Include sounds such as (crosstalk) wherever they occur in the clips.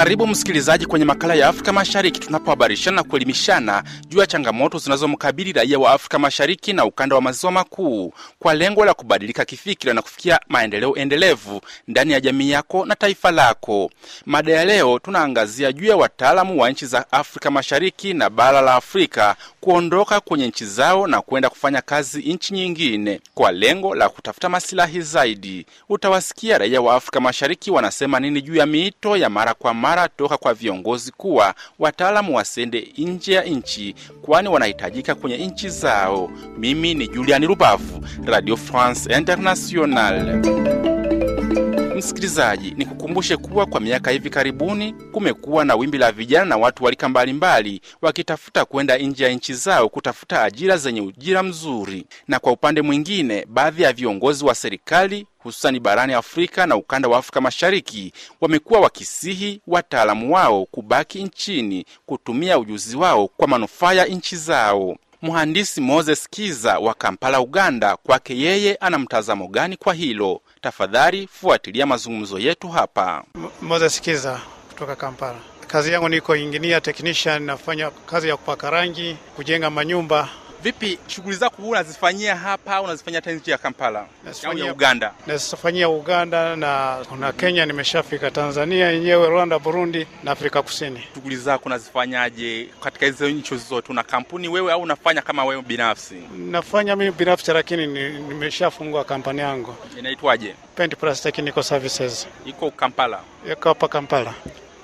Karibu msikilizaji kwenye makala ya Afrika Mashariki tunapohabarishana na kuelimishana juu ya changamoto zinazomkabili raia wa Afrika Mashariki na ukanda wa maziwa makuu kwa lengo la kubadilika kifikira na kufikia maendeleo endelevu ndani ya jamii yako na taifa lako. Mada ya leo tunaangazia juu ya wataalamu wa nchi za Afrika Mashariki na bara la Afrika kuondoka kwenye nchi zao na kwenda kufanya kazi nchi nyingine kwa lengo la kutafuta masilahi zaidi. Utawasikia raia wa Afrika Mashariki wanasema nini juu ya miito ya mara kwa mara toka kwa viongozi kuwa wataalamu wasende nje ya nchi, kwani wanahitajika kwenye nchi zao. Mimi ni Juliani Rubavu, Radio France International. Msikilizaji, nikukumbushe kuwa kwa miaka hivi karibuni kumekuwa na wimbi la vijana na watu walika mbalimbali wakitafuta kwenda nje ya nchi zao kutafuta ajira zenye ujira mzuri, na kwa upande mwingine, baadhi ya viongozi wa serikali hususani barani Afrika na ukanda wa Afrika Mashariki wamekuwa wakisihi wataalamu wao kubaki nchini kutumia ujuzi wao kwa manufaa ya nchi zao. Mhandisi Moses Kiza wa Kampala, Uganda, kwake yeye ana mtazamo gani kwa hilo? Tafadhali fuatilia mazungumzo yetu hapa. Moses Kiza kutoka Kampala. Kazi yangu niko engineer technician, nafanya kazi ya kupaka rangi, kujenga manyumba. Vipi, shughuli zako unazifanyia hapa au unazifanyia hata nje ya Kampala au ya Uganda? Nazifanyia Uganda na kuna Kenya, nimeshafika Tanzania yenyewe, Rwanda, Burundi na Afrika Kusini. Shughuli zako unazifanyaje katika hizo nchi zote? Una kampuni wewe au unafanya kama wewe binafsi? Nafanya mimi binafsi, lakini nimeshafungua kampani yangu. Inaitwaje? Paint Plus Technical Services, iko Kampala. iko hapa Kampala.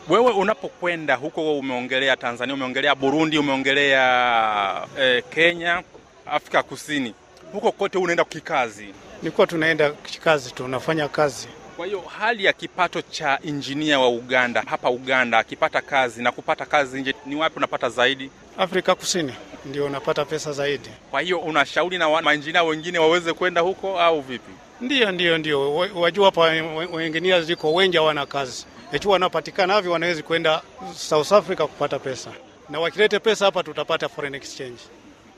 Wewe unapokwenda huko, umeongelea Tanzania, umeongelea Burundi, umeongelea eh, Kenya, Afrika Kusini, huko kote unaenda kikazi? Nilikuwa tunaenda kikazi tu, unafanya kazi. Kwa hiyo hali ya kipato cha injinia wa Uganda hapa Uganda akipata kazi na kupata kazi nje, ni wapi unapata zaidi? Afrika Kusini ndio unapata pesa zaidi. Kwa hiyo unashauri na mainjinia wengine waweze kwenda huko au vipi? Ndiyo, ndiyo, ndiyo. Wajua hapa wengine ziko wengi hawana kazi ikiwa wanapatikana havyo wanawezi kwenda South Africa kupata pesa, na wakilete pesa hapa tutapata foreign exchange.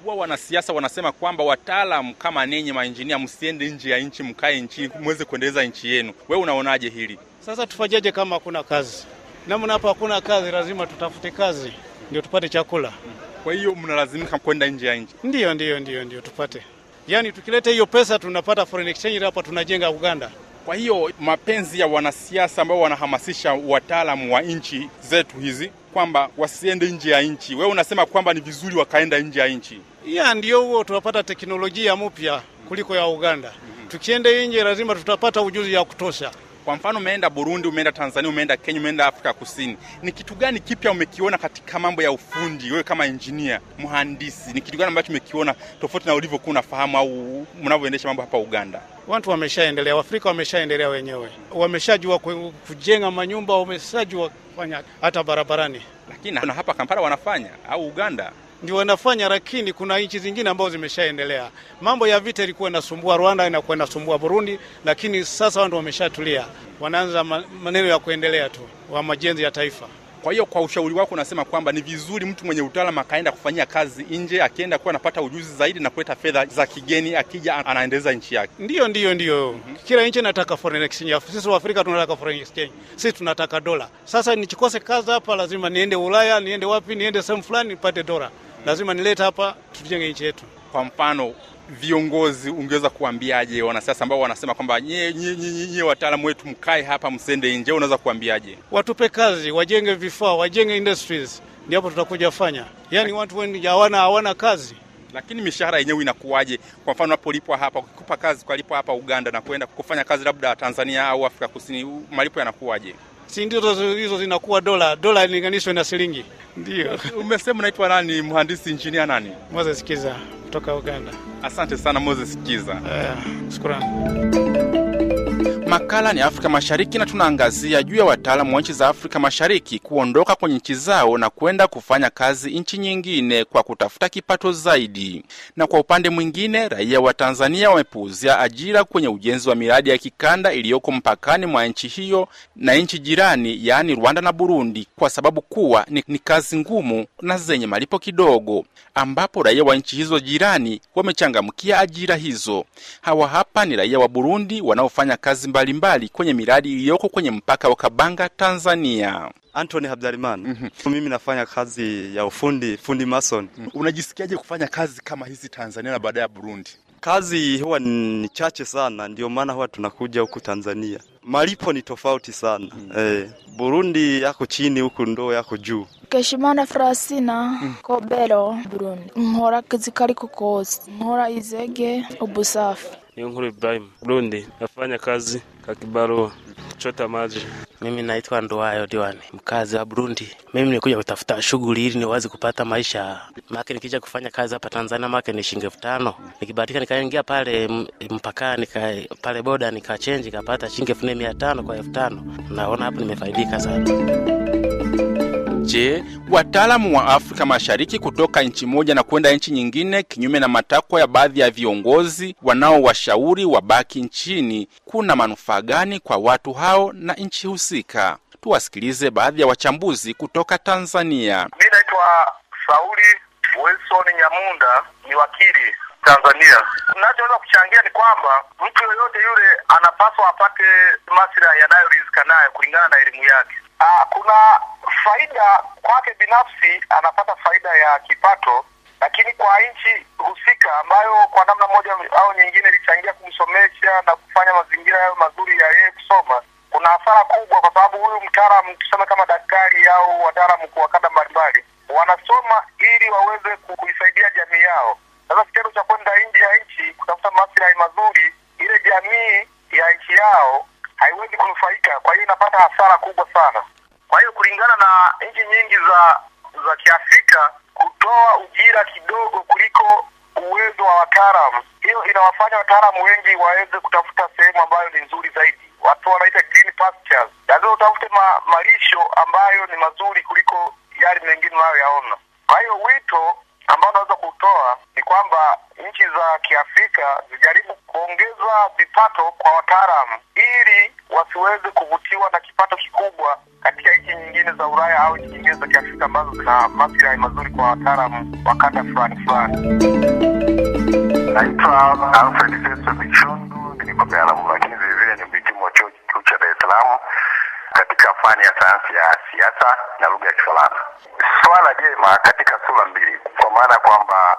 Huwa wanasiasa wanasema kwamba wataalamu kama ninyi mainjinia msiende nje ya nchi, mkae nchini muweze kuendeleza nchi yenu. Wewe unaonaje hili? Sasa tufanyaje kama hakuna kazi? Namna hapa hakuna kazi, lazima tutafute kazi ndio tupate chakula. Kwa hiyo mnalazimika kwenda nje ya nchi? Ndio, ndio, ndio, ndio tupate, yaani tukileta hiyo pesa tunapata foreign exchange hapa, tunajenga Uganda. Kwa hiyo mapenzi ya wanasiasa ambao wanahamasisha wataalamu wa nchi zetu hizi kwamba wasiende nje ya nchi, wewe unasema kwamba ni vizuri wakaenda nje ya nchi? Ya ndio huo, tunapata teknolojia mpya kuliko ya Uganda. Tukienda nje lazima tutapata ujuzi ya kutosha. Kwa mfano, umeenda Burundi, umeenda Tanzania, umeenda Kenya, umeenda Afrika Kusini, ni kitu gani kipya umekiona katika mambo ya ufundi? Wewe kama injinia mhandisi, ni kitu gani ambacho umekiona tofauti na ulivyokuwa unafahamu au mnavyoendesha mambo hapa Uganda? Watu wameshaendelea, Waafrika wameshaendelea wenyewe, wameshajua kujenga manyumba, wameshajua kufanya hata barabarani. Lakini na hapa Kampala wanafanya au Uganda ndio wanafanya, lakini kuna nchi zingine ambazo zimeshaendelea. Mambo ya vita ilikuwa inasumbua Rwanda, inakuwa inasumbua Burundi, lakini sasa watu wameshatulia, wanaanza maneno ya kuendelea tu wa majenzi ya taifa. Kwa hiyo kwa ushauri wako unasema kwamba ni vizuri mtu mwenye utaalamu akaenda kufanyia kazi nje, akienda kuwa anapata ujuzi zaidi na kuleta fedha za kigeni, akija anaendeleza nchi yake. Ndiyo, ndiyo, ndiyo. mm -hmm. Kila nchi nataka foreign exchange. Sisi Waafrika tunataka foreign exchange, sisi tunataka dola. Sasa nichikose kazi hapa, lazima niende Ulaya, niende wapi, niende sehemu fulani nipate dola, lazima nilete hapa, tujenge nchi yetu. Kwa mfano viongozi ungeweza kuambiaje wanasiasa ambao wanasema kwamba nyie wataalamu wetu mkae hapa msende nje? Unaweza kuambiaje? Watupe kazi, wajenge vifaa, wajenge industries, ndio hapo tutakuja fanya. Yani watu wengi hawana hawana kazi. Lakini mishahara yenyewe inakuwaje? Kwa mfano unapolipwa hapa, ukikupa kazi kwalipwa hapa Uganda na kwenda kufanya kazi labda Tanzania au Afrika Kusini, malipo yanakuwaje? Si ndio hizo zinakuwa dola, dola ilinganishwe na shilingi. Ndio. Umesema unaitwa nani? Mhandisi injinia nani? Moses Kiza kutoka Uganda. Asante sana Moses Kiza. Uh, shukrani. Makala ni Afrika Mashariki na tunaangazia juu ya wataalamu wa nchi za Afrika Mashariki kuondoka kwenye nchi zao na kwenda kufanya kazi nchi nyingine kwa kutafuta kipato zaidi. Na kwa upande mwingine, raia wa Tanzania wamepuuzia ajira kwenye ujenzi wa miradi ya kikanda iliyoko mpakani mwa nchi hiyo na nchi jirani, yaani Rwanda na Burundi, kwa sababu kuwa ni, ni kazi ngumu na zenye malipo kidogo, ambapo raia wa nchi hizo jirani wamechangamkia ajira hizo. Hawa hapa ni raia wa Burundi wanaofanya kazi mbalimbali kwenye miradi iliyoko kwenye mpaka wa Kabanga, Tanzania. Anthony Habdarimana. mm -hmm. Mimi nafanya kazi ya ufundi, fundi mason. mm -hmm. Unajisikiaje kufanya kazi kama hizi Tanzania na baadaye ya Burundi? Kazi huwa ni chache sana, ndio maana huwa tunakuja huku Tanzania. Malipo ni tofauti sana. mm -hmm. Eh, Burundi yako chini, huku ndo yako juu. Keshimana Frasina mm. Kobero Burundi nkora kazi kariko kose nkora izege ubusafi Niyo nkuru Ibrahim Burundi nafanya kazi ka kibarua chota maji. Mimi naitwa Nduwayo Diwani, mkazi wa Burundi. Mimi nilikuja kutafuta shughuli ili niweze kupata maisha. maake nikija kufanya kazi hapa Tanzania maake ni shilingi elfu tano. Nikibahatika nikaingia pale mpakani pale boda nikachenji, kapata shilingi elfu nne mia tano kwa elfu tano. Naona hapo nimefaidika sana. Je, wataalamu wa Afrika Mashariki kutoka nchi moja na kwenda nchi nyingine kinyume na matakwa ya baadhi ya viongozi wanaowashauri wabaki nchini, kuna manufaa gani kwa watu hao na nchi husika? Tuwasikilize baadhi ya wachambuzi kutoka Tanzania. Mi naitwa Sauli Wilson Nyamunda, ni wakili Tanzania. Nachoweza kuchangia ni kwamba mtu yoyote yule anapaswa apate maslahi yanayoridhika nayo kulingana na elimu yake. Aa, kuna faida kwake binafsi, anapata faida ya kipato, lakini kwa nchi husika ambayo kwa namna moja au nyingine ilichangia kumsomesha na kufanya mazingira yayo mazuri ya yeye kusoma, kuna hasara kubwa, kwa sababu huyu mtaalamu tuseme kama daktari au wataalamu kwa kada mbalimbali wanasoma ili waweze kuisaidia jamii yao. Sasa kitendo cha kwenda nje ya nchi kutafuta maslahi mazuri, ile jamii ya nchi yao haiwezi kunufaika, kwa hiyo inapata hasara kubwa sana. Kwa hiyo kulingana na nchi nyingi za za Kiafrika kutoa ujira kidogo kuliko uwezo wa wataalamu, hiyo inawafanya wataalamu wengi waweze kutafuta sehemu ambayo ni nzuri zaidi. Watu wanaita green pastures, lazima utafute ma, malisho ambayo ni mazuri kuliko yale mengine unayoyaona. Kwa hiyo wito ambao unaweza kutoa ni kwamba nchi za Kiafrika zijaribu kuongeza vipato kwa wataalamu ili wasiweze kuvutiwa na kipato kikubwa katika nchi nyingine za Ulaya au nchi nyingine za Kiafrika ambazo zina maslahi mazuri kwa wataalamu wa kanda fulani fulani. Naitwa Alfred Festo Bichundu, niko mtaalamu lakini vilevile ni mhitimu wa chuo kikuu cha Dar es Salaam katika fani ya sayansi ya siasa na lugha ya Kifaransa. Swala jema katika sura mbili, kwa maana kwamba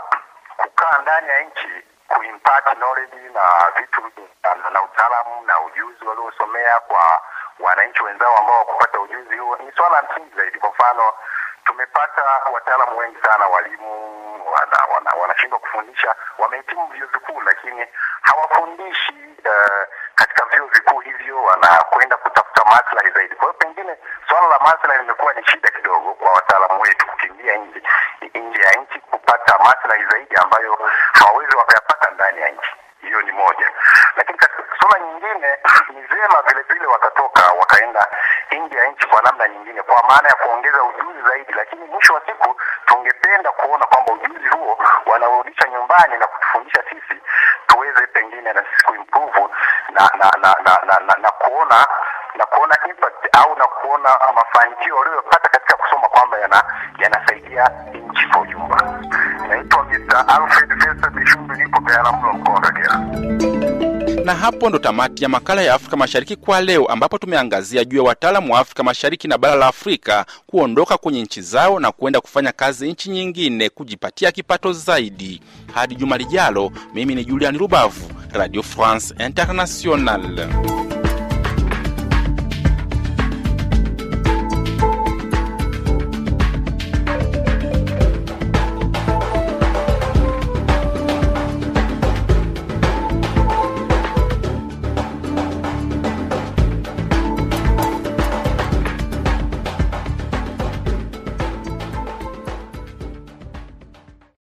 kukaa ndani ya nchi kuimpart knowledge na vitu na, na utaalamu na ujuzi waliosomea kwa wananchi wenzao ambao wakupata ujuzi huo ni swala la msingi zaidi. Kwa mfano, tumepata wataalamu wengi sana, walimu wanashindwa wana, wana kufundisha, wamehitimu vyuo vikuu lakini hawafundishi uh, katika vyuo vikuu hivyo, wanakwenda kutafuta maslahi zaidi. Kwa hiyo pengine swala la maslahi limekuwa ni shida kidogo kwa wataalamu wetu kukimbia nje nje ya nchi kupata maslahi zaidi ambayo hawawezi wakayapata ndani ya nchi. Hiyo ni moja, lakini suala nyingine (clears throat) ni vyema vile vile wakatoka wakaenda nje ya nchi kwa namna nyingine, kwa maana ya kuongeza ujuzi zaidi, lakini mwisho wa siku tungependa kuona kwamba ujuzi huo wanaurudisha nyumbani na kutufundisha sisi tuweze pengine na sisi kuimprove na na na, na, na, na, na kuona na kuona impact au na kuona mafanikio waliyopata katika kusoma kwamba yana yanasaidia nchi kwa ujumla. Naitwa Mr. Alfred Festa Bishumbi, nipo Kayala Kagera. Na hapo ndo tamati ya makala ya Afrika Mashariki kwa leo, ambapo tumeangazia juu ya wataalamu wa Afrika Mashariki na bara la Afrika kuondoka kwenye nchi zao na kuenda kufanya kazi nchi nyingine kujipatia kipato zaidi. Hadi juma lijalo, mimi ni Julian Rubavu, Radio France Internationale.